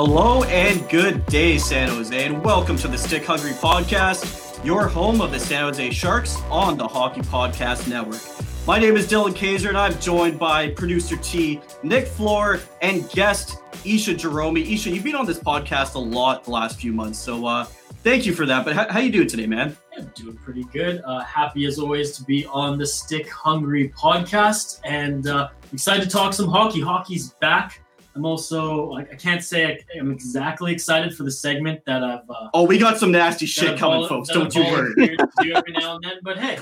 Hello and good day, San Jose, and welcome to the Stick Hungry Podcast, your home of the San Jose Sharks on the Hockey Podcast Network. My name is Dylan Keyzer, and I'm joined by producer T, Nick Flohr, and guest Isha Jahromi. Isha, you've been on this podcast a lot the last few months, so uh, thank you for that. But how, how you doing today, man? I'm doing pretty good. Uh, happy as always to be on the Stick Hungry podcast, and uh, excited to talk some hockey. Hockey's back. I'm also like I can't say I, am exactly excited for the segment that I've. Uh, Oh, we got some nasty shit coming, vol- folks. Don't you worry. volunteered do every now and then, but hey,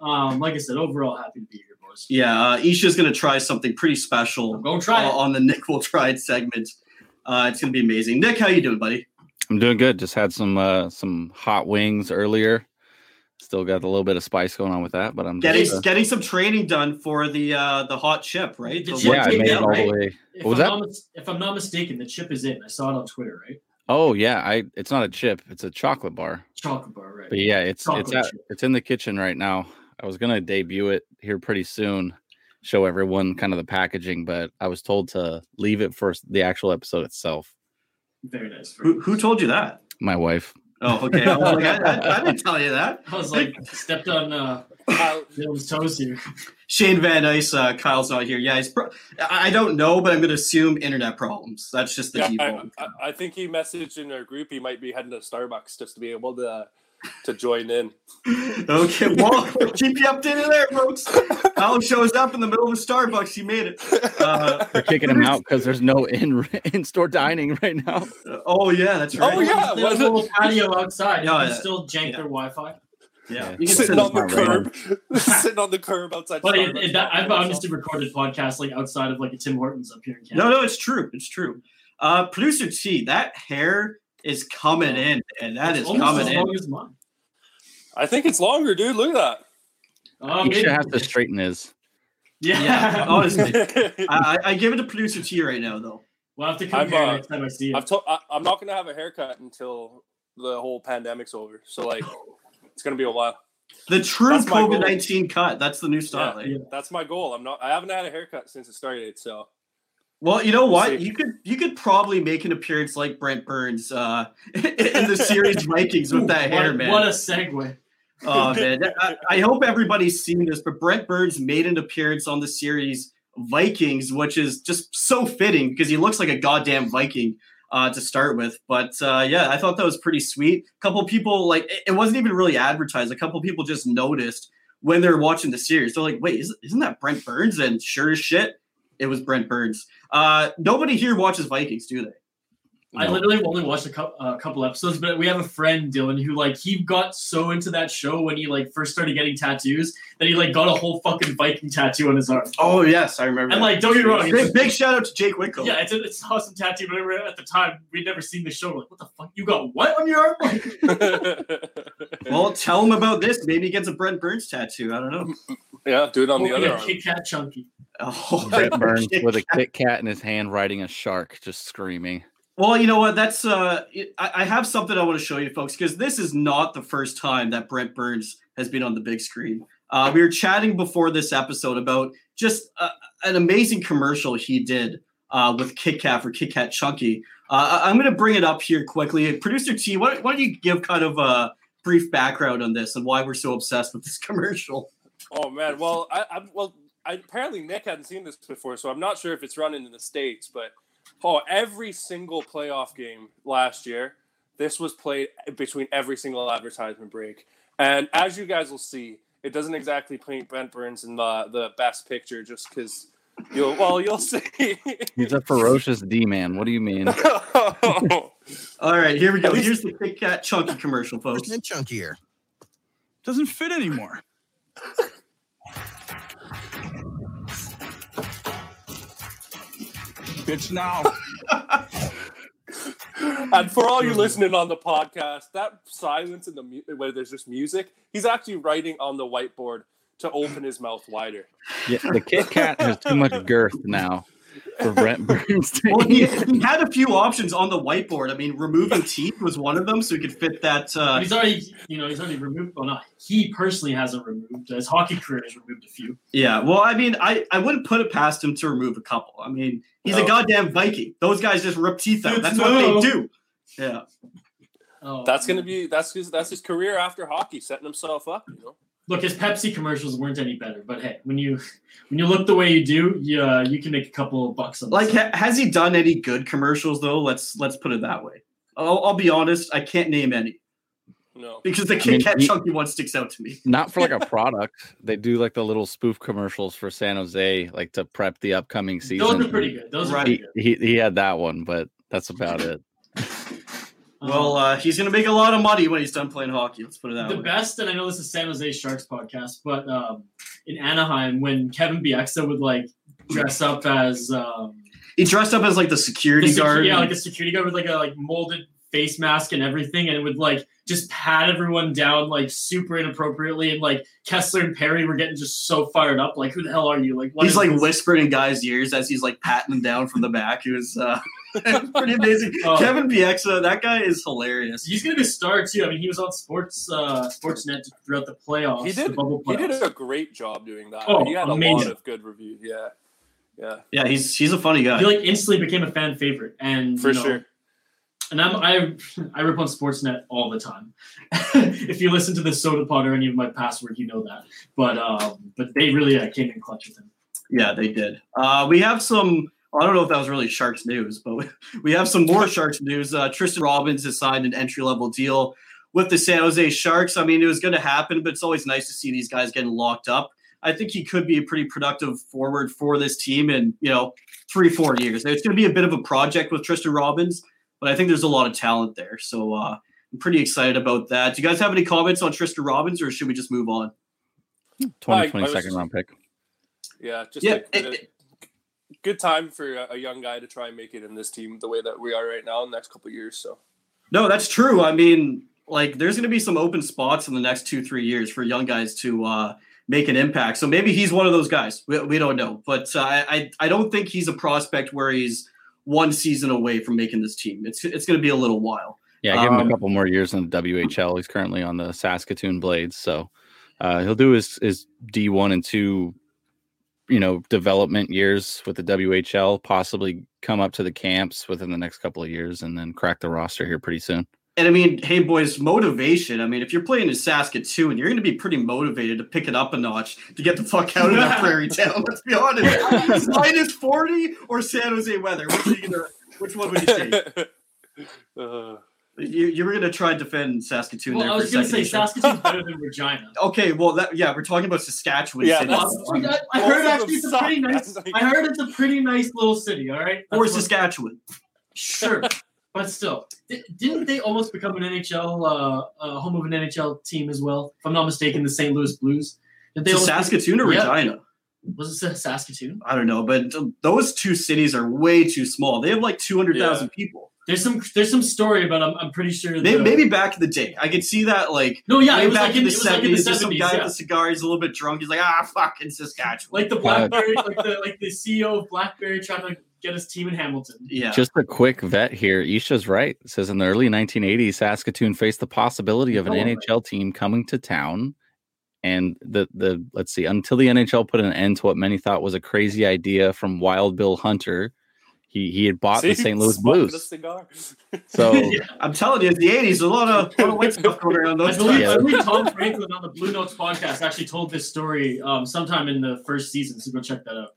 um, like I said, overall happy to be here, boys. Yeah, uh, Isha's going to try something pretty special I'm gonna try uh, it. on the Nick Will Try It segment. Uh, it's going to be amazing. Nick, how you doing, buddy? I'm doing good. Just had some uh some hot wings earlier. Still got a little bit of spice going on with that, but I'm Getting just, uh, getting some training done for the uh, the hot chip, right? The The chip yeah, I made it all right? the way. If what was I'm that? Not, if I'm not mistaken, the chip is in. I saw it on Twitter, right? Oh yeah, I it's not a chip, it's a chocolate bar. Chocolate bar, right? But yeah, it's it's at, it's in the kitchen right now. I was gonna debut it here pretty soon, show everyone kind of the packaging, but I was told to leave it for the actual episode itself. Very nice. very Who, who told you that? My wife. Oh, okay. I, was like, I, I, I didn't tell you that. I was like stepped on uh, Dylan's toes here. Shane Van Ice, uh, Kyle's not here. Yeah, he's pro- I I don't know, but I'm going to assume internet problems. That's just the Yeah, default. I, I, I think he messaged in our group he might be heading to Starbucks just to be able to to join in. okay, well, we'll keep you updated there, folks. Kyle shows up in the middle of a Starbucks. He made it. Uh, They're kicking him out because there's no in in store dining right now. oh yeah, that's right. Oh, yeah, There's a little patio outside. Yeah, can yeah. still jank Yeah. their Wi-Fi. yeah. Yeah. You can Sitting on the not random. curb, sitting on the curb outside. But it, it, that, I've honestly recorded podcasts like outside of like a Tim Hortons up here in Canada. No, no, it's true. It's true. Uh, Producer T, that hair is coming in, and that It's is coming as in. long as mine. I think it's longer, dude. Look at Oh, He maybe- should have to straighten his. Yeah, Yeah, honestly. I, I I give it to Producer T right now, though. we'll have to I'm, compare uh, next time I see it. I've told I, I'm not gonna have a haircut until the whole pandemic's over. So like, it's gonna be a while. The true That's my goal. COVID nineteen cut. That's the new style. eh? Yeah. That's my goal. I'm not. I haven't had a haircut since it started. So Well, you know what? You could you could probably make an appearance like Brent Burns uh, in the series Vikings with that Ooh, hair, what, man. What a segue. Oh man, I, I hope everybody's seen this, but Brent Burns made an appearance on the series Vikings, which is just so fitting because he looks like a goddamn Viking uh, to start with. But uh, yeah, I thought that was pretty sweet. A couple people like it- it wasn't even really advertised. A couple people just noticed when they were watching the series. They're like, "Wait, isn't, isn't that Brent Burns?" And sure as shit, it was Brent Burns. Uh, nobody here watches Vikings, do they? I literally only watched a couple, uh, couple episodes, but we have a friend Dylan who like he got so into that show when he like first started getting tattoos that he like got a whole fucking Viking tattoo on his arm. Oh yes, I remember. And that. like, don't get me wrong, big, big shout out to Jake Wickle. yeah, it's, a, it's an awesome tattoo. But at the time, we'd never seen the show. We're like, what the fuck? You got what on your arm? Like, Well, tell him about this. Maybe he gets a Brent Burns tattoo. I don't know. yeah, do it on the other yeah, arm. Kit Kat chunky. Oh, Brent Burns with a Kit Kat in his hand, riding a shark, just screaming. Well, you know what? That's uh, I, I have something I want to show you, folks, because this is not the first time that Brent Burns has been on the big screen. Uh, we were chatting before this episode about just uh, an amazing commercial he did uh, with Kit Kat for Kit Kat Chunky. Uh, I- I'm going to bring it up here quickly. Producer T, why, why don't you give kind of a brief background on this and why we're so obsessed with this commercial? Oh man, well, I, I well, I, apparently Nick hadn't seen this before, so I'm not sure if it's running in the states. But oh, every single playoff game last year, this was played between every single advertisement break. And as you guys will see, it doesn't exactly paint Brent Burns in the the best picture, just because you'll well you'll see. He's a ferocious D man. What do you mean? All right, here we go. Here's the Kit Kat Chunky commercial, folks. and chunkier. doesn't fit anymore. Bitch now. and for all you listening on the podcast, that silence in the mu- where there's just music, he's actually writing on the whiteboard to open his mouth wider. Yeah, the Kit Kat has too much girth now for Brent Burns. Well, he, he had a few options on the whiteboard. I mean, removing teeth was one of them, so he could fit that. Uh, He's already, you know, he's already removed. Well, not he personally hasn't removed. His hockey career has removed a few. yeah, well, I mean, I, I wouldn't put it past him to remove a couple. I mean, he's a goddamn Viking. Those guys just rip teeth out. It's That's what they do. Yeah. Oh, That's gonna be that's his that's his career after hockey, setting himself up. You know, look. His Pepsi commercials weren't any better, but hey, when you when you look the way you do, you uh, you can make a couple of bucks on Like, ha- has he done any good commercials though? Let's let's put it that way. I'll, I'll be honest, I can't name any no. because the I Kit mean, Kat he- chunky one sticks out to me. Not for like a product. They do like the little spoof commercials for San Jose, like to prep the upcoming season. Those are pretty good. Those are Right. pretty He, good. he he had that one, but that's about it. Well, Um, uh, he's gonna make a lot of money when he's done playing hockey. Let's put it that the way. The best, and I know this is San Jose Sharks podcast, but um, in Anaheim, when Kevin Bieksa would like dress up as um, He dressed up as like the security the secu- guard. yeah, like a security guard with like a like molded face mask and everything, and it would like just pat everyone down like super inappropriately, and like Kesler and Perry were getting just so fired up. Like, who the hell are you? Like, what he's like this? whispering in guys' ears as he's like patting them down from the back. He was uh, pretty amazing. Oh. Kevin Bieksa, that guy is hilarious. He's gonna be a star too. I mean, he was on Sports uh, Sportsnet throughout the playoffs. He did- the bubble He did a great job doing that. Oh, he had a lot of good reviews. Yeah, yeah, yeah, he's he's a funny guy. he like instantly became a fan favorite, and for you know, sure. And I'm I I rip on Sportsnet all the time. if you listen to the Soda Pod or any of my past work, you know that. But um, but they really uh, came in clutch with him. Yeah, they did. Uh, we have some. I don't know if that was really Sharks news, but we, we have some more Sharks news. Uh, Tristan Robbins has signed an entry level deal with the San Jose Sharks. I mean, it was going to happen, but it's always nice to see these guys getting locked up. I think he could be a pretty productive forward for this team in you know three four years. It's going to be a bit of a project with Tristan Robbins, but I think there's a lot of talent there. So uh, I'm pretty excited about that. Do you guys have any comments on Tristan Robbins, or should we just move on? 20, I 20 was- round pick. Yeah, just Yeah, a, it- good time for a, a young guy to try and make it in this team the way that we are right now in the next couple of years. So No, that's true. I mean, like, there's going to be some open spots in the next two, three years for young guys to uh, make an impact. So maybe he's one of those guys. We, we don't know, but uh, I I don't think he's a prospect where he's one season away from making this team. It's it's going to be a little while. Yeah, give him Um, a couple more years in the WHL. He's currently on the Saskatoon Blades, so uh, he'll do his his D one and two, you know, development years with the WHL. Possibly come up to the camps within the next couple of years, and then crack the roster here pretty soon. And I mean, hey boys, motivation. I mean, if you're playing in Saskatoon, you're going to be pretty motivated to pick it up a notch to get the fuck out of that prairie town. Let's be honest. Minus forty or San Jose weather. Which, are which one would you take? uh, You, you were going to try and defend Saskatoon Well, there I was a gonna say Michelle. Saskatoon's better than Regina. Okay, well, that yeah, we're talking about Saskatchewan. Yeah, City. that's- I, I heard actually it's a pretty nice. Like- I heard it's a pretty nice little city. All right, or That's what- Saskatchewan. Sure, but still, Di- didn't they almost become an NHL uh, uh, home of an NHL team as well? If I'm not mistaken, the St. Louis Blues. Did they To almost- Saskatoon or Yeah. Regina? Was it Saskatoon? I don't know, but those two cities are way too small. They have like two hundred thousand people. There's some there's some story about. I'm, I'm pretty sure. Maybe, the- maybe back in the day, I could see that. Like No, yeah, way it was back like in in, the it was like in the seventies, just some guy yeah. with a cigar. He's a little bit drunk. He's like, ah, fucking Saskatchewan. Like the BlackBerry, like the like the CEO of BlackBerry trying to get his team in Hamilton. yeah, Just a quick vet here. Isha's right. It says in the early 1980s, Saskatoon faced the possibility of an Oh, right. NHL team coming to town. And the the let's see, until the NHL put an end to what many thought was a crazy idea from Wild Bill Hunter, he he had bought the St. Louis smoking Blues. So Yeah. I'm telling you, it's the '80s. A lot of, a lot of white stuff going around I those believe, times. I believe Tom Franklin on the Blue Notes podcast actually told this story um, sometime in the first season. So go check that out.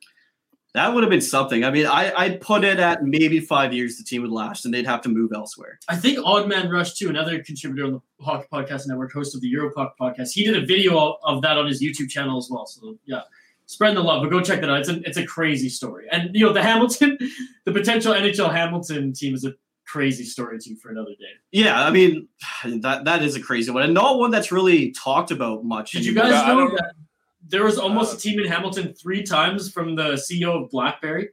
That would have been something. I mean, I I'd put it at maybe five years. The team would last, and they'd have to move elsewhere. I think Odd Man Rush too, another contributor on the Hockey Podcast Network, host of the Europuck podcast. He did a video of that on his YouTube channel as well. So yeah, spread the love. But go check that out. It's a it's a crazy story. And you know the Hamilton, the potential NHL Hamilton team is a crazy story too for another day. Yeah, I mean that that is a crazy one, and not one that's really talked about much. Did you guys know that there was almost Uh, a team in Hamilton three times from the CEO of BlackBerry?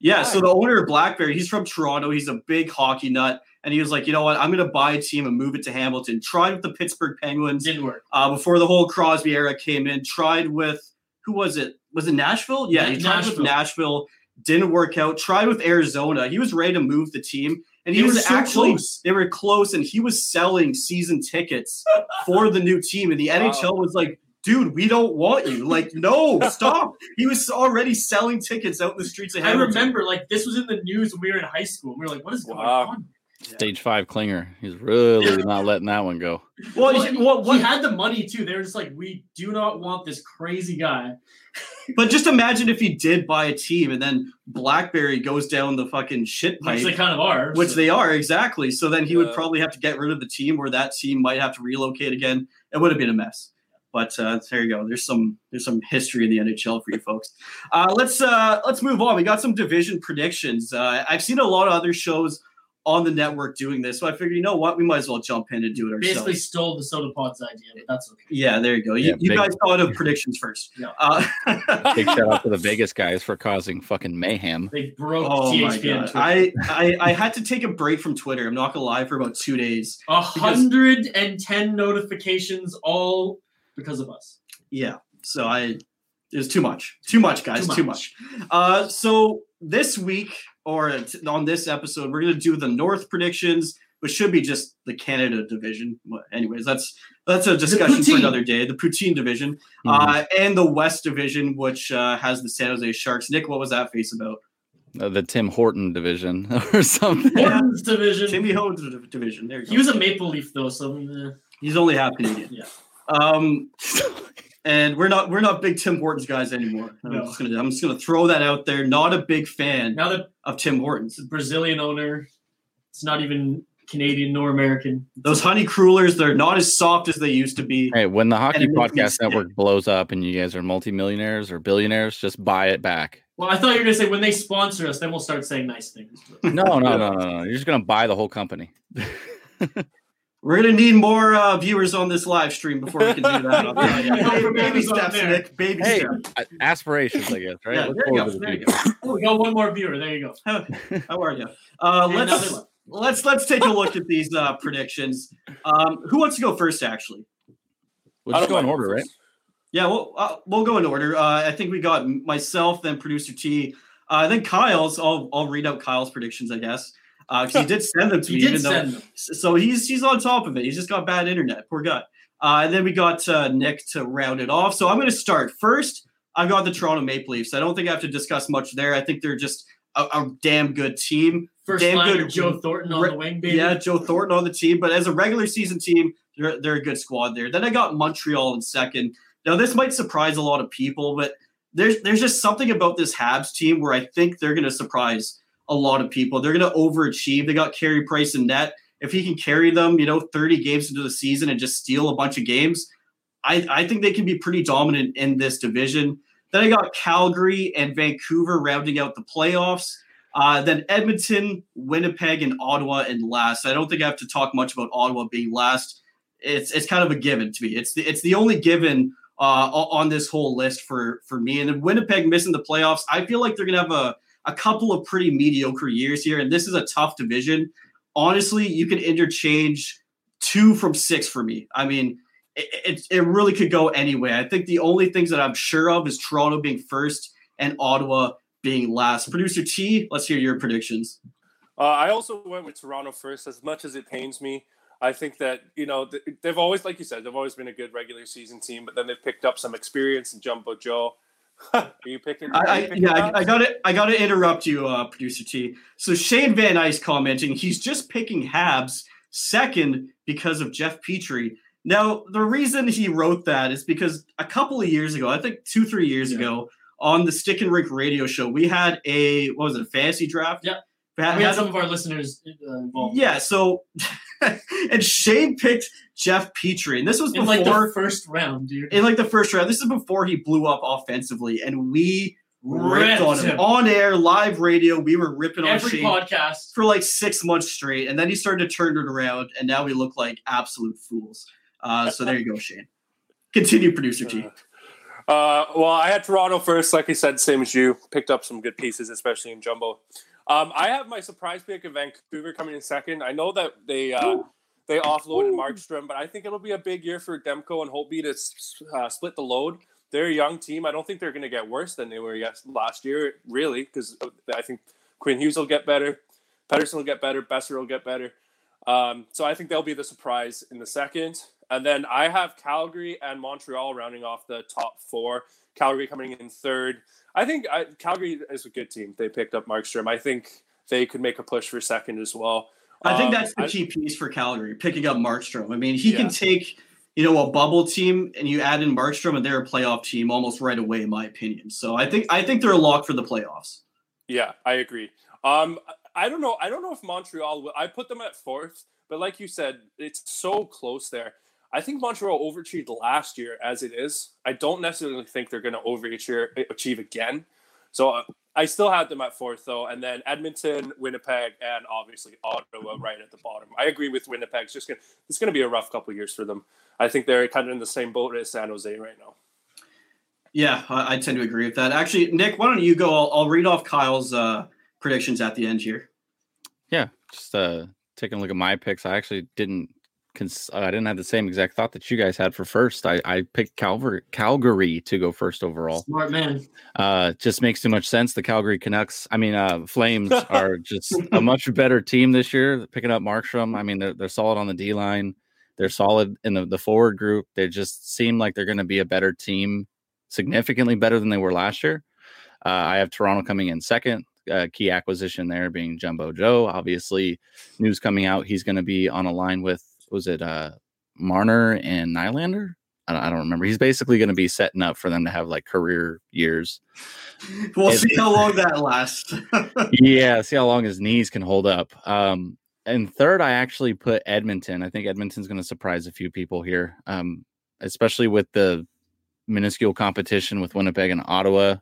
Yeah, so the owner of BlackBerry, he's from Toronto. He's a big hockey nut, and he was like, you know what, I'm going to buy a team and move it to Hamilton. Tried with the Pittsburgh Penguins Didn't work. uh, before the whole Crosby era came in. Tried with who was it? Was it Nashville? Yeah, he Na- tried with Nashville. Nashville. Didn't work out. Tried with Arizona. He was ready to move the team, and he They were was so actually close. they were close, and he was selling season tickets for the new team, and the NHL was like. Dude, we don't want you. Like, no, stop. He was already selling tickets out in the streets of I remember like this was in the news when we were in high school. We were like, "What is going Wow. on?" Stage five clinger. He's really not letting that one go. Well, Well, he- he, well, he what- had the money too. They were just like, "We do not want this crazy guy." but just imagine if he did buy a team and then BlackBerry goes down the fucking shit Which they kind of are. which so- they are exactly. So then he would probably have to get rid of the team, or that team might have to relocate again. It would have been a mess. But uh, there you go. There's some there's some history in the NHL for you folks. Uh, let's uh, let's move on. We got some division predictions. Uh, I've seen a lot of other shows on the network doing this, so I figured, you know what, we might as well jump in and do it ourselves. basically stole the soda pods idea, but that's okay. Yeah, there you go. You, Yeah, you big- guys thought of predictions first. Yeah. Uh, Big shout out to the Vegas guys for causing fucking mayhem. They broke oh my THPN. god! I, I I had to take a break from Twitter. I'm not gonna lie for about two days. A hundred and ten notifications, all because of us. Yeah. So I it was too much. Too much, guys. Too Too much. Uh, so this week or t- on this episode, we're gonna do the North predictions, which should be just the Canada division. Well, anyways, that's that's a discussion for another day. The poutine division, Mhm. uh, and the West division, which uh, has the San Jose Sharks. Nick, what was that face about? Uh, the Tim Horton division or something. Yeah. Hortons division. Timmy Ho's division. There you go. He was a Maple Leaf though, so uh, He's only half Canadian. Yeah. Um, and we're not we're not big Tim Hortons guys anymore. I'm No. just gonna I'm just gonna throw that out there. Not a big fan now that of Tim Hortons. a Brazilian owner, it's not even Canadian nor American. Those honey crullers, they're not as soft as they used to be. Hey, when the Hockey And it me Podcast sick. Network blows up and you guys are multimillionaires or billionaires, just buy it back. Well, I thought you were gonna say when they sponsor us, then we'll start saying nice things. No, no, no, no, no. You're just gonna buy the whole company. We're gonna need more uh, viewers on this live stream before we can do that. I'll tell you. Hope Hey, for baby Amazon steps, there. Nick. Baby Hey, steps. uh, aspirations, I guess, right? Yeah, Look there you go. the There you future. Oh, we got one more viewer. There you go. How are you? Uh, And let's let's let's take a look at these uh, predictions. Um, who wants to go first? Actually. We'll just go in mind order, right? first. Yeah, well, uh, we'll go in order. Uh, I think we got myself, then producer T, uh, then Kyle's. I'll I'll read out Kyle's predictions, I guess, because he did send them to He me. did even though, them. so he's he's on top of it. He's just got bad internet. Poor guy. Uh, and then we got uh, Nick to round it off. So I'm going to start first. I got the Toronto Maple Leafs. I don't think I have to discuss much there. I think they're just a, a damn good team. First Damn good. Joe Thornton on Re- the wing, baby. Yeah, Joe Thornton on the team, but as a regular season team, they're, they're a good squad there. Then I got Montreal in second. Now this might surprise a lot of people, but there's there's just something about this Habs team where I think they're going to surprise a lot of people. They're going to overachieve. They got Carey Price in net. If he can carry them, you know, 30 games into the season and just steal a bunch of games, I, I think they can be pretty dominant in this division. Then I got Calgary and Vancouver rounding out the playoffs. Uh, then Edmonton, Winnipeg, and Ottawa in last. I don't think I have to talk much about Ottawa being last. It's it's kind of a given to me. It's the it's the only given uh, on this whole list for for me. And then Winnipeg missing the playoffs. I feel like they're gonna have a a couple of pretty mediocre years here, and this is a tough division. Honestly, you can interchange two from six for me. I mean, it, it, it really could go anyway. I think the only things that I'm sure of is Toronto being first and Ottawa being last. Producer T, let's hear your predictions. Uh, I also went with Toronto first, as much as it pains me. I think that you know they've always, like you said, they've always been a good regular season team, but then they've picked up some experience in Jumbo Joe. Are you picking? I, you picking yeah, I, I got to I got to interrupt you, uh, producer T. So Shane Van Ice commenting, he's just picking Habs second because of Jeff Petry. Now, the reason he wrote that is because a couple of years ago, I think two, three years Yeah. ago, on the Stick and Rink radio show, we had a what was it, a fantasy draft? Yeah. We had- we had had- some of our listeners uh, involved. yeah, so and Shane picked Jeff Petry, and this was in before like the first round, dude. in like the first round. This is before he blew up offensively, and we ripped on him him. on air, live radio. We were ripping on Every Shane podcast. for like six months straight, and then he started to turn it around, and now we look like absolute fools. Uh, so there you go, Shane. Continue, producer G. Uh, well, I had Toronto first, like I said, same as you. Picked up some good pieces, especially in jumbo. Um, I have my surprise pick of Vancouver coming in second. I know that they uh, they offloaded Markstrom, but I think it'll be a big year for Demko and Holtby to uh, split the load. They're a young team. I don't think they're going to get worse than they were yes, last year, really, because I think Quinn Hughes will get better, Pettersson will get better, Boeser will get better. Um, so I think they'll be the surprise in the second. And then I have Calgary and Montreal rounding off the top four. Calgary coming in third. I think I, Calgary is a good team. They picked up Markstrom. I think they could make a push for second as well. I think Um, that's the I- key piece for Calgary, picking up Markstrom. I mean, he can take, you know, a bubble team and you add in Markstrom and they're a playoff team almost right away, in my opinion. So I think I think they're a lock for the playoffs. Yeah, I agree. Um, I don't know. I don't know if Montreal. Will, I put them at fourth, but like you said, it's so close there. I think Montreal overachieved last year as it is. I don't necessarily think they're going to overachieve again. So uh, I still have them at fourth though, and then Edmonton, Winnipeg, and obviously Ottawa right at the bottom. I agree with Winnipeg. It's just gonna it's going to be a rough couple years for them. I think they're kind of in the same boat as San Jose right now. Yeah, I, I tend to agree with that. Actually, Nick, why don't you go? I'll, I'll read off Kyle's uh, predictions at the end here. Yeah, just uh taking a look at my picks. I actually didn't cons- I didn't have the same exact thought that you guys had for first. I I picked Calvary Calgary to go first overall. Smart man. Uh just makes too much sense. The Calgary Canucks, I mean uh Flames are just a much better team this year. Picking up Markstrom, I mean they're they're solid on the D line. They're solid in the, the forward group. They just seem like they're going to be a better team, significantly better than they were last year. Uh, I have Toronto coming in second. Uh, key acquisition there being Jumbo Joe. Obviously, news coming out he's going to be on a line with was it uh Marner and Nylander? I don't, I don't remember. He's basically going to be setting up for them to have like career years. We'll If- see how long that lasts. yeah, see how long his knees can hold up. Um, and third, I actually put Edmonton. I think Edmonton's going to surprise a few people here, um, especially with the minuscule competition with Winnipeg and Ottawa.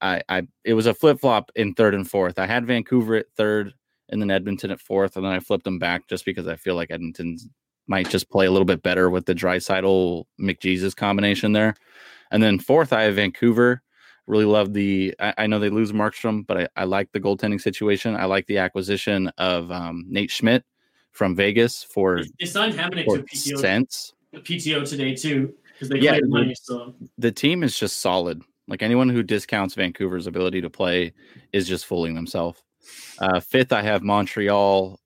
I, I it was a flip flop in third and fourth. I had Vancouver at third and then Edmonton at fourth, and then I flipped them back just because I feel like Edmonton might just play a little bit better with the Draisaitl McJesus combination there. And then fourth, I have Vancouver. Really love the. I, I know they lose Markstrom, but I, I like the goaltending situation. I like the acquisition of um, Nate Schmidt from Vegas for They signed Hamonic to PTO, cents. PTO today too because they Yeah, the- money. So The team is just solid. Like anyone who discounts Vancouver's ability to play is just fooling themselves. Uh, fifth, I have Montreal.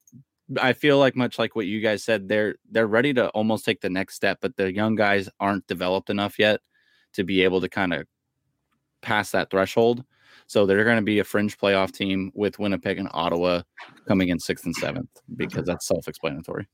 I feel like much like what you guys said, they're they're ready to almost take the next step, but the young guys aren't developed enough yet to be able to kind of pass that threshold. So they're going to be a fringe playoff team with Winnipeg and Ottawa coming in sixth and seventh because that's self-explanatory.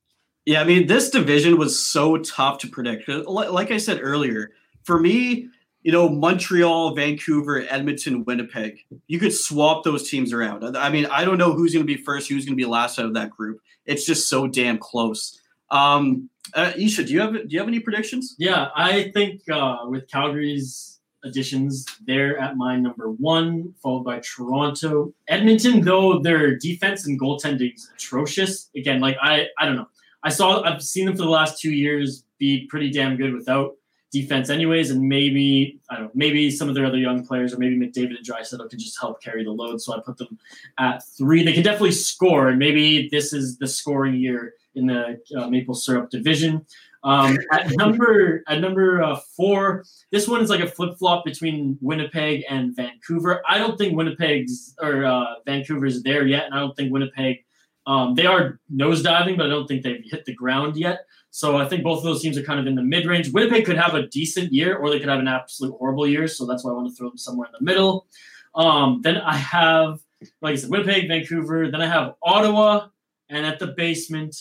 Yeah, I mean, this division was so tough to predict. Like I said earlier, for me, you know, Montreal, Vancouver, Edmonton, Winnipeg, you could swap those teams around. I mean, I don't know who's going to be first, who's going to be last out of that group. It's just so damn close. Um, uh, Isha, do you have do you have any predictions? yeah, I think uh, with Calgary's additions, they're at my number one, followed by Toronto, Edmonton. Though their defense and goaltending is atrocious. Again, like I, I don't know. I saw, I've seen them for the last two years be pretty damn good without defense, anyways. And maybe I don't know, maybe some of their other young players, or maybe McDavid and Draisaitl can just help carry the load. So I put them at three. They can definitely score, and maybe this is the scoring year in the uh, maple syrup division. Um, at number at number uh, four, this one is like a flip flop between Winnipeg and Vancouver. I don't think Winnipeg's or uh, Vancouver's there yet, and I don't think Winnipeg. Um, they are nosediving, but I don't think they've hit the ground yet. So I think both of those teams are kind of in the mid range. Winnipeg could have a decent year, or they could have an absolute horrible year. So that's why I want to throw them somewhere in the middle. Um, then I have, like I said, Winnipeg, Vancouver. Then I have Ottawa, and at the basement,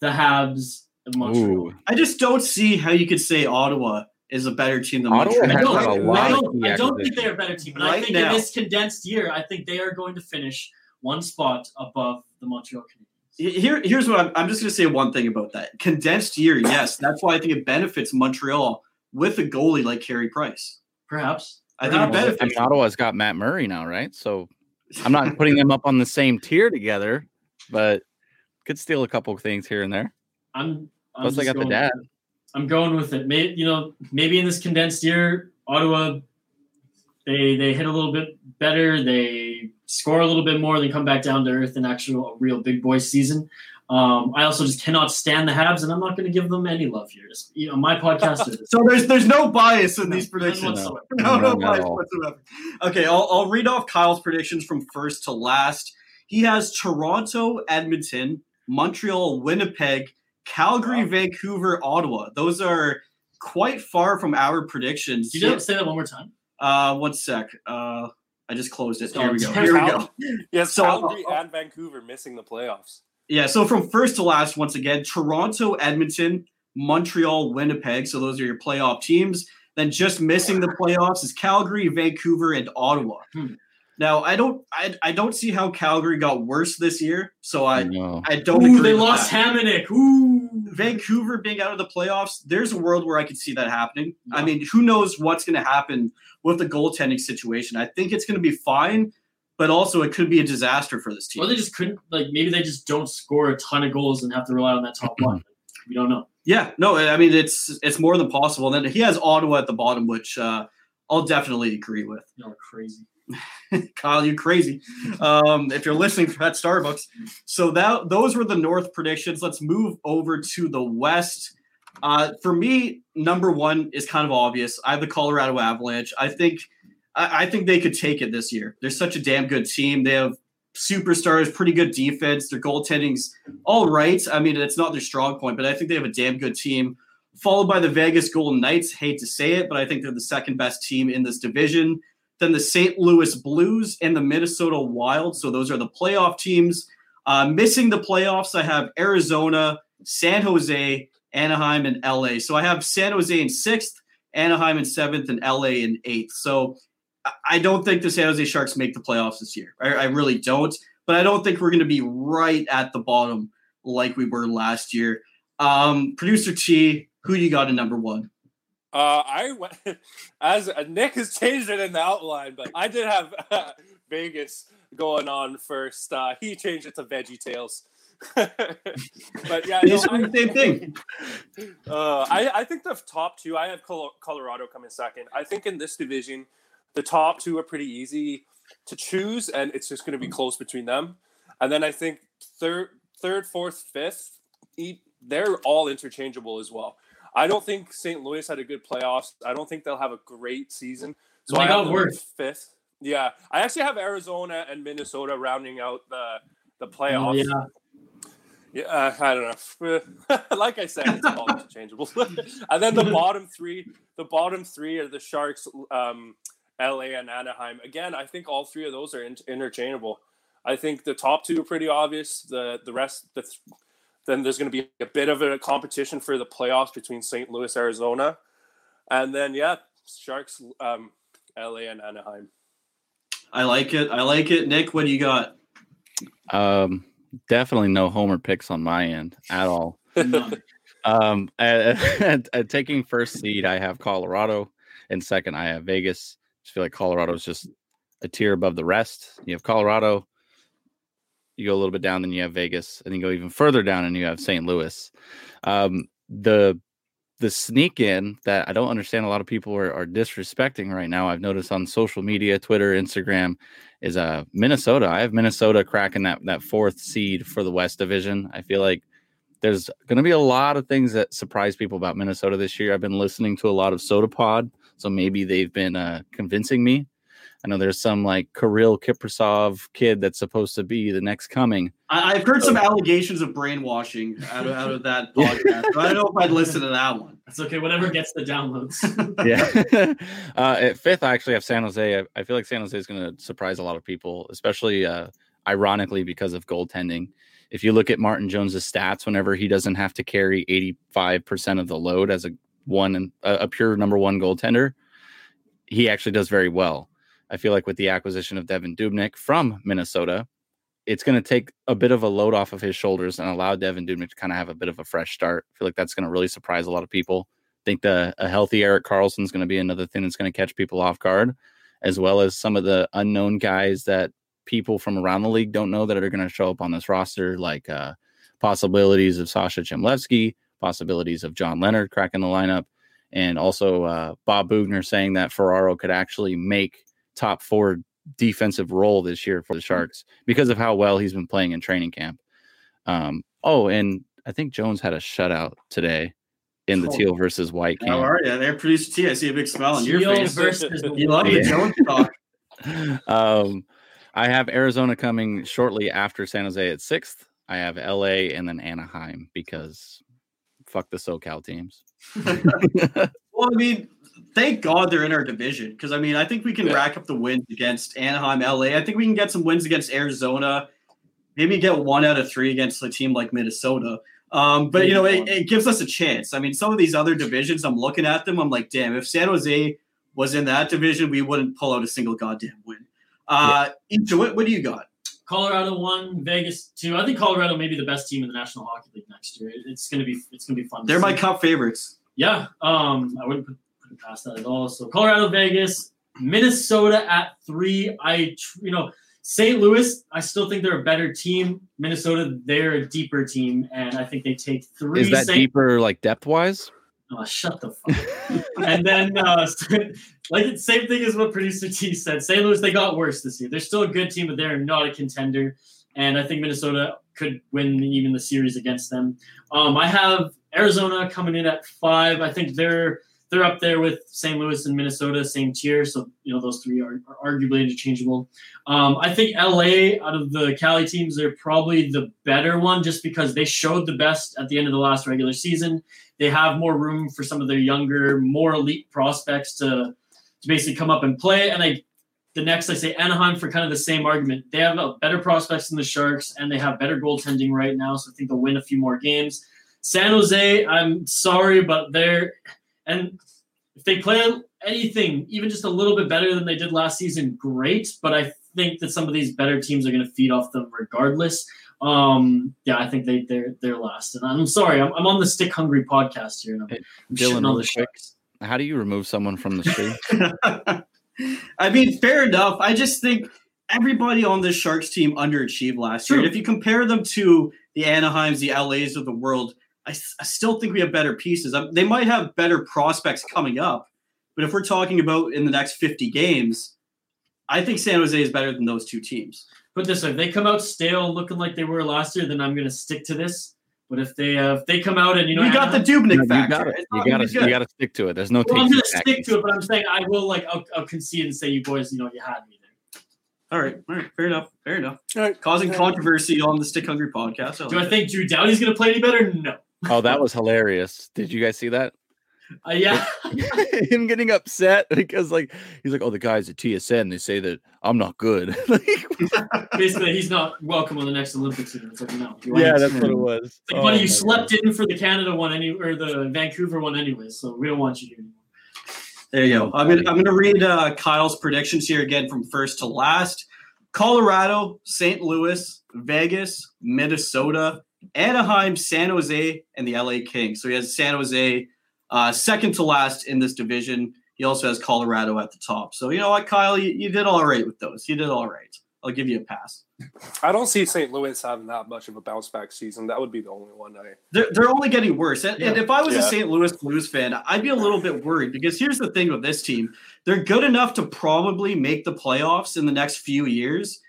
the Habs, and Montreal. Ooh, I just don't see how you could say Ottawa is a better team than Ottawa Montreal. I don't, had a I lot of don't, I don't think they're a better team, but I think now. in this condensed year, I think they are going to finish one spot above the Montreal Canadiens. Here, here's what I'm, I'm just going to say one thing about that condensed year. Yes, that's why I think it benefits Montreal with a goalie like Carey Price. Perhaps. I think it benefits. I mean, Ottawa's got Matt Murray now, right? So I'm not putting them up on the same tier together, but could steal a couple of things here and there. I'm. I'm Plus, I got the going- dad. I'm going with it. Maybe you know, maybe in this condensed year, Ottawa they they hit a little bit better. They score a little bit more. They come back down to earth in actual a real big boy season. Um, I also just cannot stand the Habs, and I'm not going to give them any love here. Just, you know, my podcast is So there's there's no bias in these predictions. whatsoever. No, no None bias whatsoever. Okay, I'll, I'll read off Kyle's predictions from first to last. He has Toronto, Edmonton, Montreal, Winnipeg, Calgary, Wow. Vancouver, Ottawa. Those are quite far from our predictions. Can you just say that one more time? Uh, one sec. Uh, I just closed it. Here we go. damn. Here we go. Yes, So- Calgary and Vancouver missing the playoffs. Yeah, so from first to last, once again, Toronto, Edmonton, Montreal, Winnipeg. So those are your playoff teams. Then just missing the playoffs is Calgary, Vancouver, and Ottawa. Hmm. Now I don't I, I don't see how Calgary got worse this year. So I No. I don't Ooh, agree they with lost that. Hamonic. Ooh, Vancouver being out of the playoffs, there's a world where I could see that happening. I mean, who knows what's going to happen with the goaltending situation? I think it's going to be fine, but also it could be a disaster for this team. or they just couldn't. Like maybe they just don't score a ton of goals and have to rely on that top line. We don't know. Yeah, no, I mean it's it's more than possible. And then he has Ottawa at the bottom, which uh, I'll definitely agree with. Y'all are crazy. Kyle, you're crazy. Um, if you're listening at Starbucks. So that those were the North predictions. Let's move over to the West. Uh, for me, number one is kind of obvious. I have the Colorado Avalanche. I think I, I think they could take it this year. They're such a damn good team. They have superstars, pretty good defense. Their goaltending's all right. I mean, it's not their strong point, but I think they have a damn good team. Followed by the Vegas Golden Knights. Hate to say it, but I think they're the second best team in this division then the St. Louis Blues and the Minnesota Wild. So those are the playoff teams. Uh, missing the playoffs, I have Arizona, San Jose, Anaheim, and LA. So I have San Jose in sixth, Anaheim in seventh, and LA in eighth. So I- don't think the San Jose Sharks make the playoffs this year. I, I really don't. But I don't think we're going to be right at the bottom like we were last year. Um, Producer T, who you got in number one? Uh, I went as uh, Nick has changed it in the outline, but I did have Vegas going on first. Uh, he changed it to Veggie Tales. but yeah, no, I- the same thing. Uh, I, I think the top two, I have Colo- Colorado coming second. I think in this division, the top two are pretty easy to choose, and it's just going to be close between them. And then I think third, third, fourth, fifth, they're all interchangeable as well. I don't think St. Louis had a good playoffs. I don't think they'll have a great season. So I got worse. fifth. Yeah, I actually have Arizona and Minnesota rounding out the the playoffs. yeah, Yeah, uh, I don't know. like I said, it's all interchangeable. and then the bottom three, the bottom three are the Sharks, um, LA, and Anaheim. Again, I think all three of those are in- interchangeable. I think the top two are pretty obvious. The the rest, the th- then there's going to be a bit of a competition for the playoffs between St. Louis, Arizona, and then yeah, Sharks, um, LA, and Anaheim. I like it. I like it. Nick, what do you got? Um, definitely no homer picks on my end at all. none. Um, at, at- at taking first seed, I have Colorado, and second, I have Vegas. Just feel like Colorado's just a tier above the rest. You have Colorado, you go a little bit down, then you have Vegas, and then you go even further down, and you have St. Louis. Um, the the sneak in that I don't understand a lot of people are, are disrespecting right now. I've noticed on social media, Twitter, Instagram, is uh Minnesota. I have Minnesota cracking that that fourth seed for the West Division. I feel like there's going to be a lot of things that surprise people about Minnesota this year. I've been listening to a lot of Soda Pod, so maybe they've been uh, convincing me. I know there's some like Kirill Kaprizov kid that's supposed to be the next coming. I, I've heard some allegations of brainwashing out of, out of that podcast. so I don't know if I'd listen to that one. That's okay. Whatever gets the downloads. Yeah. uh, at fifth, I actually have San Jose. I, I feel like San Jose is going to surprise a lot of people, especially uh, ironically because of goaltending. If you look at Martin Jones's stats, whenever he doesn't have to carry 85% of the load as a one and a, a pure number one goaltender, he actually does very well. I feel like with the acquisition of Devan Dubnyk from Minnesota, it's going to take a bit of a load off of his shoulders and allow Devan Dubnyk to kind of have a bit of a fresh start. I feel like that's going to really surprise a lot of people. I think the a healthy Erik Karlsson is going to be another thing that's going to catch people off guard, as well as some of the unknown guys that people from around the league don't know that are going to show up on this roster, like uh, possibilities of Sasha Chmelevski, possibilities of John Leonard cracking the lineup, and also uh, Bob Boughner saying that Ferraro could actually make top four defensive role this year for the Sharks because of how well he's been playing in training camp. Um, oh, and I think Jones had a shutout today in the Oh. teal versus white camp. How camp. are you? There, producer T. I see a big smile on your Teal face. versus You love the Jones talk. um, I have Arizona coming shortly after San Jose at sixth. I have LA and then Anaheim because fuck the SoCal teams. Well, I mean, thank God they're in our division because I mean, I think we can Yeah. rack up the wins against Anaheim, LA. I think we can get some wins against Arizona. Maybe get one out of three against a team like Minnesota. Um, but you know, it, it gives us a chance. I mean, some of these other divisions, I'm looking at them. I'm like, damn, if San Jose was in that division, we wouldn't pull out a single goddamn win. Uh, Isha, what, what do you got? Colorado one, Vegas two. I think Colorado may be the best team in the National Hockey League next year. It- It's gonna be it's gonna be fun. They're my cup favorites. Yeah, um, I wouldn't put, past that at all. So Colorado, Vegas, Minnesota at three. I you know St. Louis. I still think they're a better team. Minnesota, they're a deeper team, and I think they take three. Is that Saint- deeper, like depth wise? Oh, shut the fuck. and then, uh, like same thing as what producer T said. St. Louis, they got worse this year. They're still a good team, but they're not a contender. And I think Minnesota could win even the series against them. Um, I have Arizona coming in at five. I think they're they're up there with St. Louis and Minnesota, same tier. So you know those three are, are arguably interchangeable. Um, I think LA out of the Cali teams, they're probably the better one, just because they showed the best at the end of the last regular season they have more room for some of their younger, more elite prospects to to basically come up and play. And I, the next I say Anaheim for kind of the same argument. They have uh, better prospects than the Sharks, and they have better goaltending right now. So I think they'll win a few more games. San Jose, I'm sorry, but they're and if they play anything, even just a little bit better than they did last season, great. But I think that some of these better teams are going to feed off them regardless. Um, yeah, I think they they're they're last. And I'm sorry, I'm, I'm on the Stick Hungry podcast here. And I'm, Hey, I'm Dylan, on the quick. Sharks. How do you remove someone from the stream? I mean, fair enough. I just think everybody on this Sharks team underachieved last year. And if you compare them to the Anaheims, the LAs of the world, I, s- I still think we have better pieces. Um, They might have better prospects coming up, but if we're talking about in the next 50 games, I think San Jose is better than those two teams. Put this way: if they come out stale, looking like they were last year, then I'm going to stick to this. But if they uh, if they come out and you know we got the Anaheim- Dubnyk No, you factor. got It's You got gonna to be good. you got to stick to it. There's no. well, I'm going to stick to it, but I'm saying I will like I'll, I'll concede and say you boys, you know, you had me there. All right, all right, fair enough, fair enough. All right. Causing controversy on the Stick Hungry podcast. Do I like think Drew Doughty's going to play any better? No. Oh, that was hilarious. Did you guys see that? Uh, yeah. Him getting upset because like he's like, oh, the guys at TSN they say that I'm not good. Like, Basically, he's not welcome on the next Olympics. And it's like, no. you yeah, that's what it was. It's like, Oh buddy, you my slept in for the Canada one any or the Vancouver one anyway, so we don't want you here anymore. There you go. I'm gonna I'm gonna read uh, Kyle's predictions here again from first to last. Colorado, St. Louis, Vegas, Minnesota, Anaheim, San Jose, and the LA Kings. So he has San Jose uh, second to last in this division. He also has Colorado at the top. So you know what, Kyle, you, you did all right with those. You did all right. I'll give you a pass. I don't see St. Louis having that much of a bounce back season. That would be the only one I. They're, they're only getting worse. And, and if I was a St. Louis Blues fan, I'd be a little bit worried because here's the thing with this team. They're good enough to probably make the playoffs in the next few years,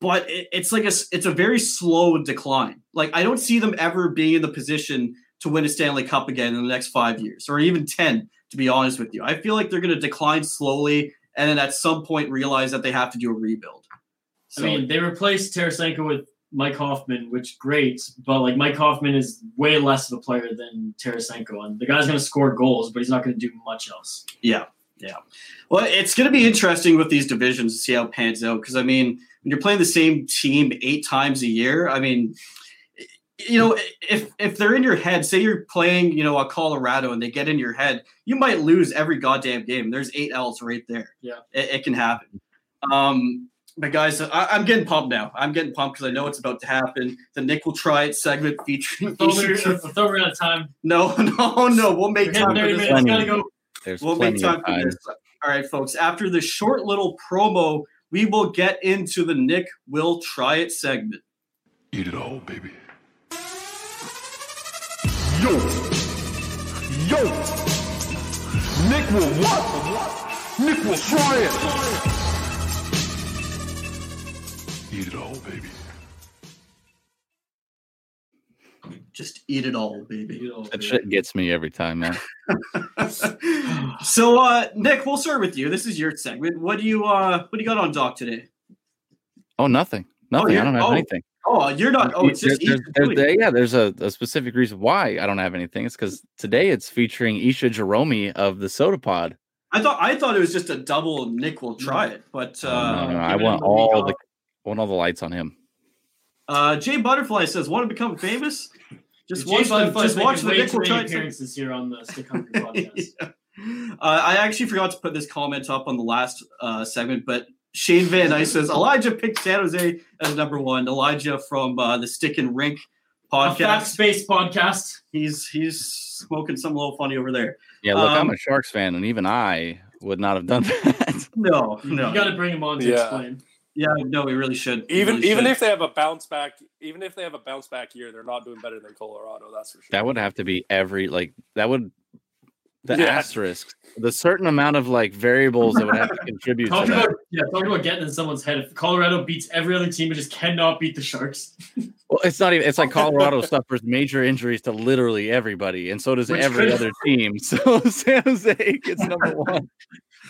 but it, it's like a it's a very slow decline. Like I don't see them ever being in the position to win a Stanley Cup again in the next 5 years or even 10 to be honest with you. I feel like they're going to decline slowly and then at some point realize that they have to do a rebuild. So I mean, they replaced Tarasenko with Mike Hoffman, which great, but like Mike Hoffman is way less of a player than Tarasenko, and the guy's going to score goals, but he's not going to do much else. Yeah, yeah. Well, it's going to be interesting with these divisions to see how it pans out. Because I mean, when you're playing the same team eight times a year, I mean, you know, if if they're in your head, say you're playing, you know, a Colorado, and they get in your head, you might lose every goddamn game. There's eight L's right there. Yeah. it, it can happen. Um, But guys, I, I'm getting pumped now. I'm getting pumped because I know it's about to happen. The Nick will try it segment featuring. I thought we were, I thought we were out of time. No, no, no. We'll make We're time for this. minutes. Gotta go. There's We'll plenty make time of for time. this. All right, folks. After this short little promo, we will get into the Nick will try it segment. Eat it all, baby. Yo! Yo! Nick will what? Nick will try it! Eat it all, baby. Just eat it all, baby. You know, That shit gets me every time, man. so, uh, Nick, we'll start with you. This is your segment. What do you uh, what do you got on dock today? Oh, nothing. Nothing. you're- I don't have oh, anything. Oh, you're not. Oh, it's just there's, eat there's- yeah, there's a, a specific reason why I don't have anything. It's because today it's featuring Isha Jahromi of the Soda Pod. I thought I thought it was just a double. Nick will try it, but No, uh, no, no, I want all the off. I want all the lights on him. uh, Jay Butterfly says, "Want to become famous? Just watch the, Butterfly's just watch the way Nick will try appearances here on the Stick Hungry podcast. Yeah. Uh, I actually forgot to put this comment up on the last uh, segment, but Shane Van Ice says Elijah picked San Jose as number one. Elijah from uh, the Stick and Rink podcast. fact-based podcast. He's he's smoking some little funny over there. Yeah, look, I'm Um, a Sharks fan, and even I would not have done that. No, no, You got to bring him on to Yeah. explain. Yeah, no, we really should. We Even really even should. if they have a bounce back, even if they have a bounce back year, they're not doing better than Colorado. That's for sure. that would have to be every like that would the Yeah. asterisk, the certain amount of like variables that would have to contribute to Talk that. yeah, talk about getting in someone's head. If Colorado beats every other team, it just cannot beat the Sharks. Well, it's not even. It's like Colorado suffers major injuries to literally everybody, and so does Which every could- other team. So San Jose gets number one.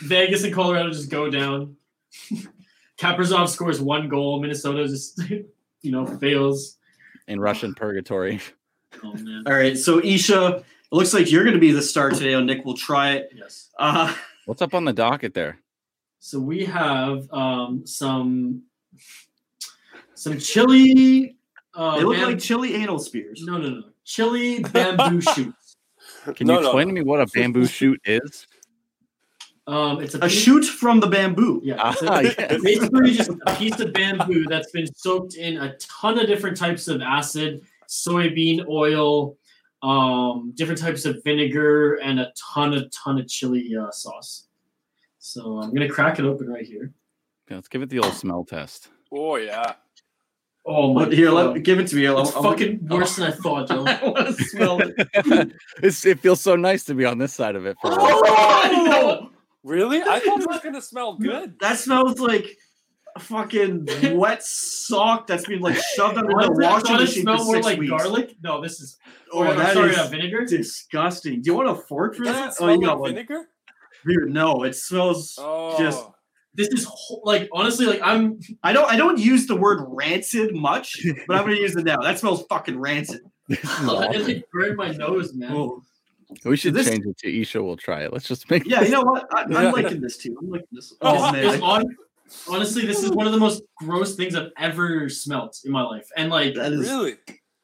Vegas and Colorado just go down. Kaprizov scores one goal. Minnesota just you know fails. in Russian purgatory. Oh man, All right, so Isha, it looks like you're going to be the star today on Nick. We'll try it. yes. Uh, What's up on the docket there? So we have um, some some chili. Uh, they look bam- like chili anal spears. no, no, no, chili bamboo shoots. Can No, you explain no. to me what a bamboo shoot is? Um, it's a, A piece- shoot from the bamboo. Yeah, it's a- Ah, yes. basically just a piece of bamboo that's been soaked in a ton of different types of acid, soybean oil, um, different types of vinegar, and a ton of ton of chili uh, sauce. So I'm gonna crack it open right here. Yeah, let's give it the old smell test. Oh yeah. Oh my But here, god, let give it to me. I'll, it's I'll- fucking worse than I thought, Joe. I want to smell it. it's, it feels so nice to be on this side of it. For once. Oh, Really? I thought it was gonna smell good. that smells like a fucking wet sock that's been like shoved under the does it- washing does it machine smell for more six like weeks. garlic? No, this is. Oh, Oh, that sorry, is uh, vinegar. disgusting. Do you want a fork for Does that? it Oh, smell you got like one. vinegar? Here, no, it smells. Oh. Just- This is whole, like honestly, like I'm. I don't. I don't use the word rancid much, but I'm gonna use it now. That smells fucking rancid. it like burned my nose, man. Oh. We should This- change it to Isha. Will try it. Let's just make. Yeah, you know what? I, I'm liking this too. I'm liking this. Oh It's- man, it's hon- honestly, this is one of the most gross things I've ever smelt in my life. And like, that is. Really?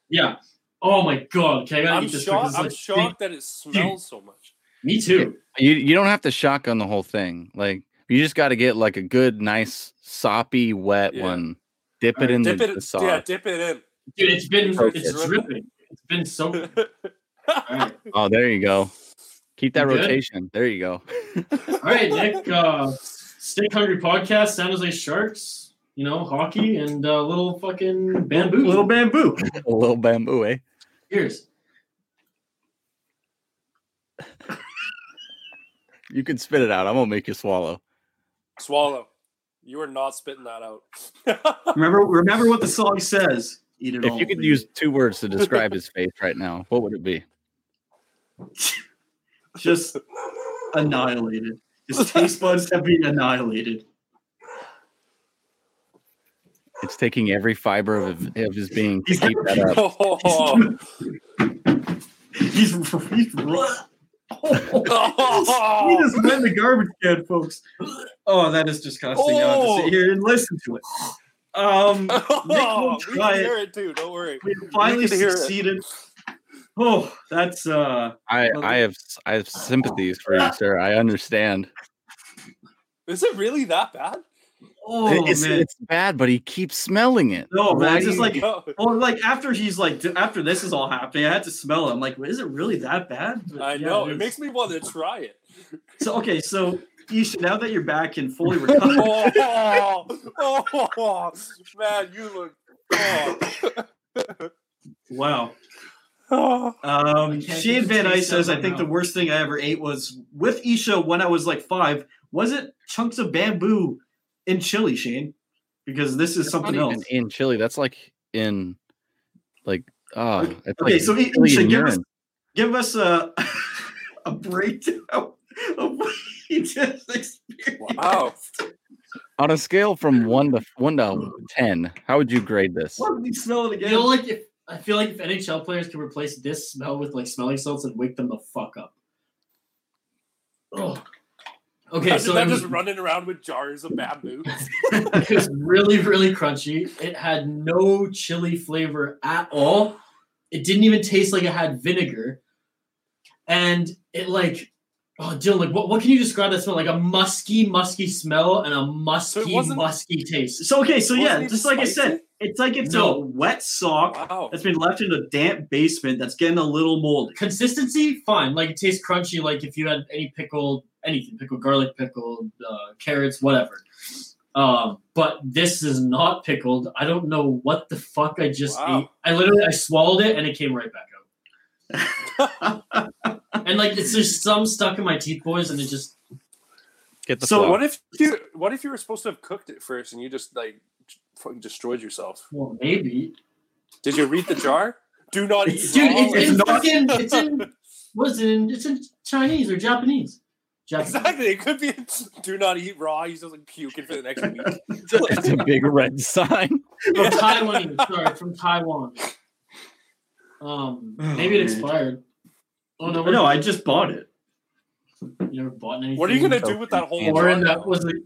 yeah. Oh my god. Okay, I gotta I'm eat this. shocked. This is, I'm like, shocked that it smells so much. Me too. You you don't have to shotgun the whole thing. Like you just got to get like a good, nice, soppy, wet Yeah. one. Dip it Alright, in Dip the, it. the sauce. Yeah, dip it in. Dude, it's been Okay. it's dripping. It's been so all right. Oh, there you go. Keep that You good? rotation. There you go. All right, Nick. Uh Stick Hungry Podcast, San Jose Sharks, you know, hockey and uh, little fucking bamboo. Little bamboo. a little bamboo, eh? Cheers. You can spit it out. I'm gonna make you swallow. Swallow. You are not spitting that out. Remember, remember what the song says. Eat it If all. you could baby. use two words to describe his face right now, what would it be? just annihilated. His taste buds have been annihilated. It's taking every fiber of, of his being to keep that up. oh, He's, he's oh, he just went in the garbage can, folks. Oh, that is disgusting. I'll have to Oh. sit here and listen to it. Um, Nick will we try can it. hear it too. Don't worry. we finally can hear it. Succeeded. Oh, that's uh I, I have I have sympathies for you, sir. I understand. Is it really that bad? Oh it's, man, it's bad, but he keeps smelling it. no man, it's just like No, well, like after he's like after this is all happening, I had to smell it. I'm like, is it really that bad? But I yeah, know. it It is. makes me want to try it. So okay, so Isha, now that you're back and fully recovered, Oh, oh, oh, man, you look. Oh. wow. Oh. Um, I can't Shane Van taste Ice says, out I of think my the worst thing I ever ate was with Isha when I was like five. Was it chunks of bamboo in chili, Shane? Because this is That's something else. in Chile. That's like in, like, oh, it's Okay, like so chili Isha, and give us give us a a breakdown of what you just experienced. Wow. on a scale from one to one to ten. How would you grade this? What did you smell it You again? know, like if I feel like if NHL players could replace this smell with like smelling salts and wake them the fuck up. Oh. Okay, Imagine so them just running around with jars of bamboo. it was really, really crunchy. It had no chili flavor at all. It didn't even taste like it had vinegar. And it like, oh Dylan, like what, what can you describe that smell? Like a musky, musky smell and a musky, wasn't- musky taste. so okay, so yeah, even just like I said, it's like it's No. a wet sock Wow. that's been left in a damp basement that's getting a little moldy. Consistency, fine. Like it tastes crunchy, like if you had any pickled anything, pickled garlic, pickled uh, carrots, whatever. Um, but this is not pickled. I don't know what the fuck I just Wow. ate. I literally I swallowed it and it came right back out. And like it's just some stuck in my teeth, boys, and it just Get the So so What if you? What if you were supposed to have cooked it first and you just like fucking destroyed yourself? well maybe. Did you read the jar? Do not eat Dude, raw. it's, it's in not- fucking it's in what's it in it's in Chinese or Japanese. Japanese. Exactly. It could be do not eat raw. He's just like puking for the next week. it's a big red sign. From Taiwan, sorry, from Taiwan. Um, maybe it expired. Oh no, no, I just bought it. You never bought anything. What are you gonna do with that whole Or jar? in that was it?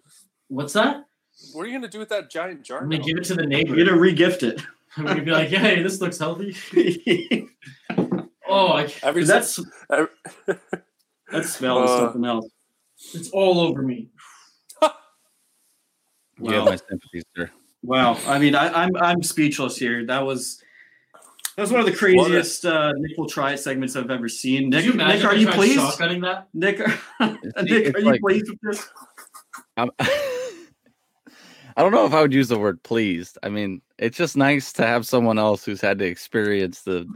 What's that? What are you gonna do with that giant jar? I'm gonna give it to the I'm neighbor. gonna regift it. I'm gonna be like, hey, this looks healthy. Oh, I, Every that's every- that smell is Uh, something else. it's all over me. You have Wow. my sympathies, sir. Wow. I mean, I, I'm I'm speechless here. That was that was one of the craziest uh, Nick will try it segments I've ever seen. Nick, you Nick, are you tried pleased? Shotgunning that? Nick, Nick, are you like- pleased with this? I'm, I don't know if I would use the word pleased. I mean, it's just nice to have someone else who's had to experience the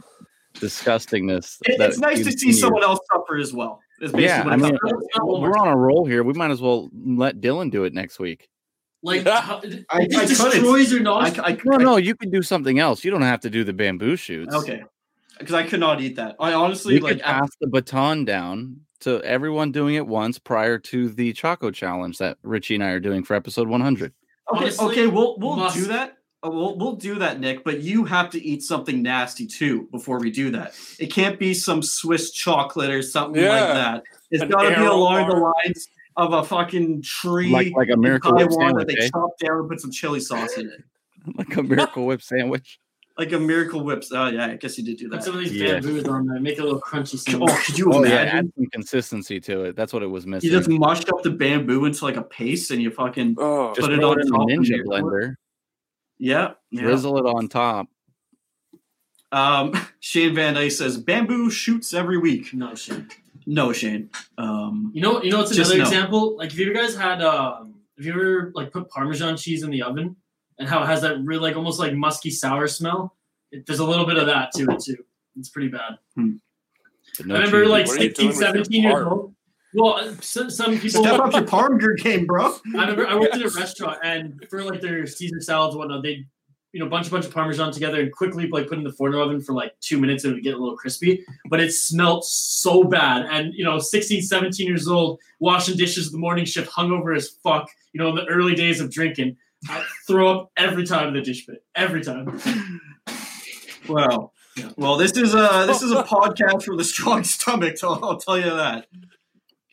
disgustingness. It- it's nice to see seen someone else suffer as well. Is basically Yeah, what I mean, comes down to. We're on a roll here. We might as well let Dylan do it next week. Like, Yeah. how, it I- I couldn't. destroys your I, nostrils. I, No, I- no, you can do something else. You don't have to do the bamboo shoots. Okay, because I could not eat that. I honestly We like. could pass the baton down to everyone doing it once prior to the Choco Challenge that Richie and I are doing for episode 100. Okay, Honestly, okay, we'll we'll must- do that. Uh, We'll we'll do that, Nick. But you have to eat something nasty too before we do that. It can't be some Swiss chocolate or something like that. It's got to be arrow along the lines of a fucking tree Like like a in miracle whip Taiwan that sandwich, they eh? chop down and put some chili sauce in it, like a miracle whip sandwich. like a miracle whips. Oh yeah, I guess you did do that. Put some of these Yeah. bamboos on there. Make it a little crunchy. sandwich. Oh, could you Oh yeah, imagine? add some consistency to it. That's what it was missing. You just mushed up the bamboo into like a paste, and you fucking Oh, put it on it in top the ninja your- blender, yeah. yeah. drizzle it on top. Um, Shane Van Dyke says bamboo shoots every week. No shit. No, Shane. Um, You know, you know, it's another no. example. Like, if you guys had, um, if you ever like put Parmesan cheese in the oven, and how it has that really like almost like musky sour smell, it, there's a little bit of that to it too. It's pretty bad. But no I remember cheese. like What 16, doing with your 17 years parm? old. Well, uh, some, some people. step up your parm game, bro. I remember I worked at a restaurant, and for like their Caesar salads and whatnot, they, you know, bunch a bunch of Parmesan together and quickly like put in the foreigner oven for like two minutes and it would get a little crispy. But it smelled so bad, and you know, 16, 17 years old, washing dishes in the morning shift, hungover as fuck. You know, in the early days of drinking, I throw up every time in the dish pit, every time. Well. Well, this is a this is a podcast for the strong stomach. I'll, I'll tell you that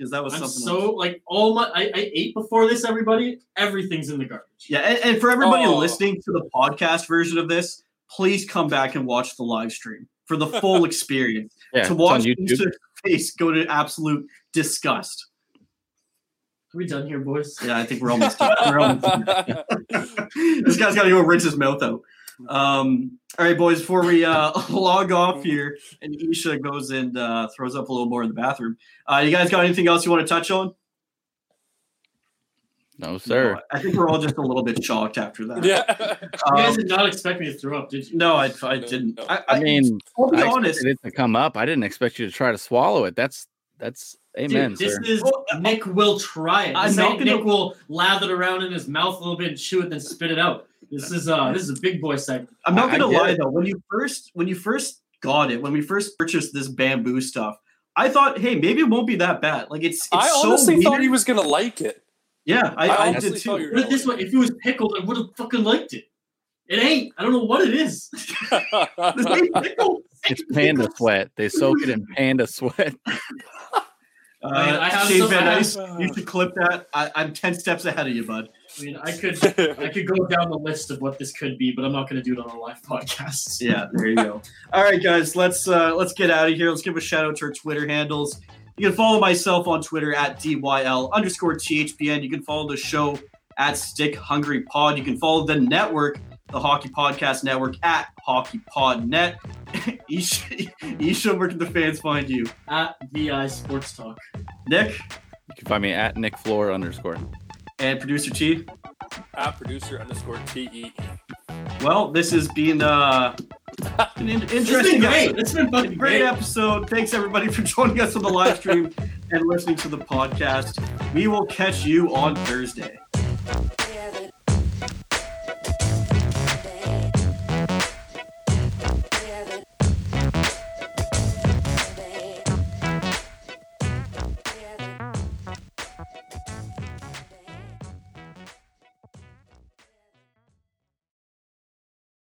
because that was I'm something. so else. like all my I, I ate before this. Everybody, everything's in the garbage. Yeah, and, and for everybody Oh. listening to the podcast version of this, please come back and watch the live stream for the full experience. Yeah, to watch YouTube. Easter's face go to absolute disgust. Are we done here, boys? Yeah, I think we're almost done. We're almost done. this guy's got to go rinse his mouth out. Um, all right, boys, before we uh, log off here and Isha goes and uh, throws up a little more in the bathroom, uh, you guys got anything else you want to touch on? No, sir. No, I think we're all just a little bit shocked after that. yeah. You guys Um, did not expect me to throw up, did you? no, I, I didn't. No. I, I mean, I'll be I honest. expected it to come up. I didn't expect you to try to swallow it. That's that's amen, Dude, this sir. is Nick will try it. I'm not gonna- Nick will lather it around in his mouth a little bit and chew it, then spit it out. This is uh this is a big boy segment. I'm not gonna lie it. though. When you first when you first got it, when we first purchased this bamboo stuff, I thought, hey, maybe it won't be that bad. Like it's, it's I so honestly weird. thought he was gonna like it. Yeah, I, I I, did thought too. you were Put it this way, if it was pickled, I would have fucking liked it. It ain't. I don't know what it is. This ain't pickle. It's panda sweat. They soak it in panda sweat. Uh, I mean, I have Shane some- Van I Ice, you should clip that. I, I'm ten steps ahead of you, bud. I mean, I could I could go down the list of what this could be, but I'm not going to do it on a live podcast. Yeah, there you go. All right, guys, let's uh, let's get out of here. Let's give a shout out to our Twitter handles. You can follow myself on Twitter at DYL underscore THPN. You can follow the show at Stick Hungry Pod. You can follow the network, the Hockey Podcast Network, at Hockey Pod Net. Isha, Isha, where can the fans find you? At VI Sports Talk. Nick You can find me at Nick Flohr underscore. And producer T. At producer underscore T E. Well, this has been uh, an in- This has interesting been great. episode. This has been fucking Great great. episode. Thanks everybody for joining us on the live stream and listening to the podcast. We will catch you on Thursday.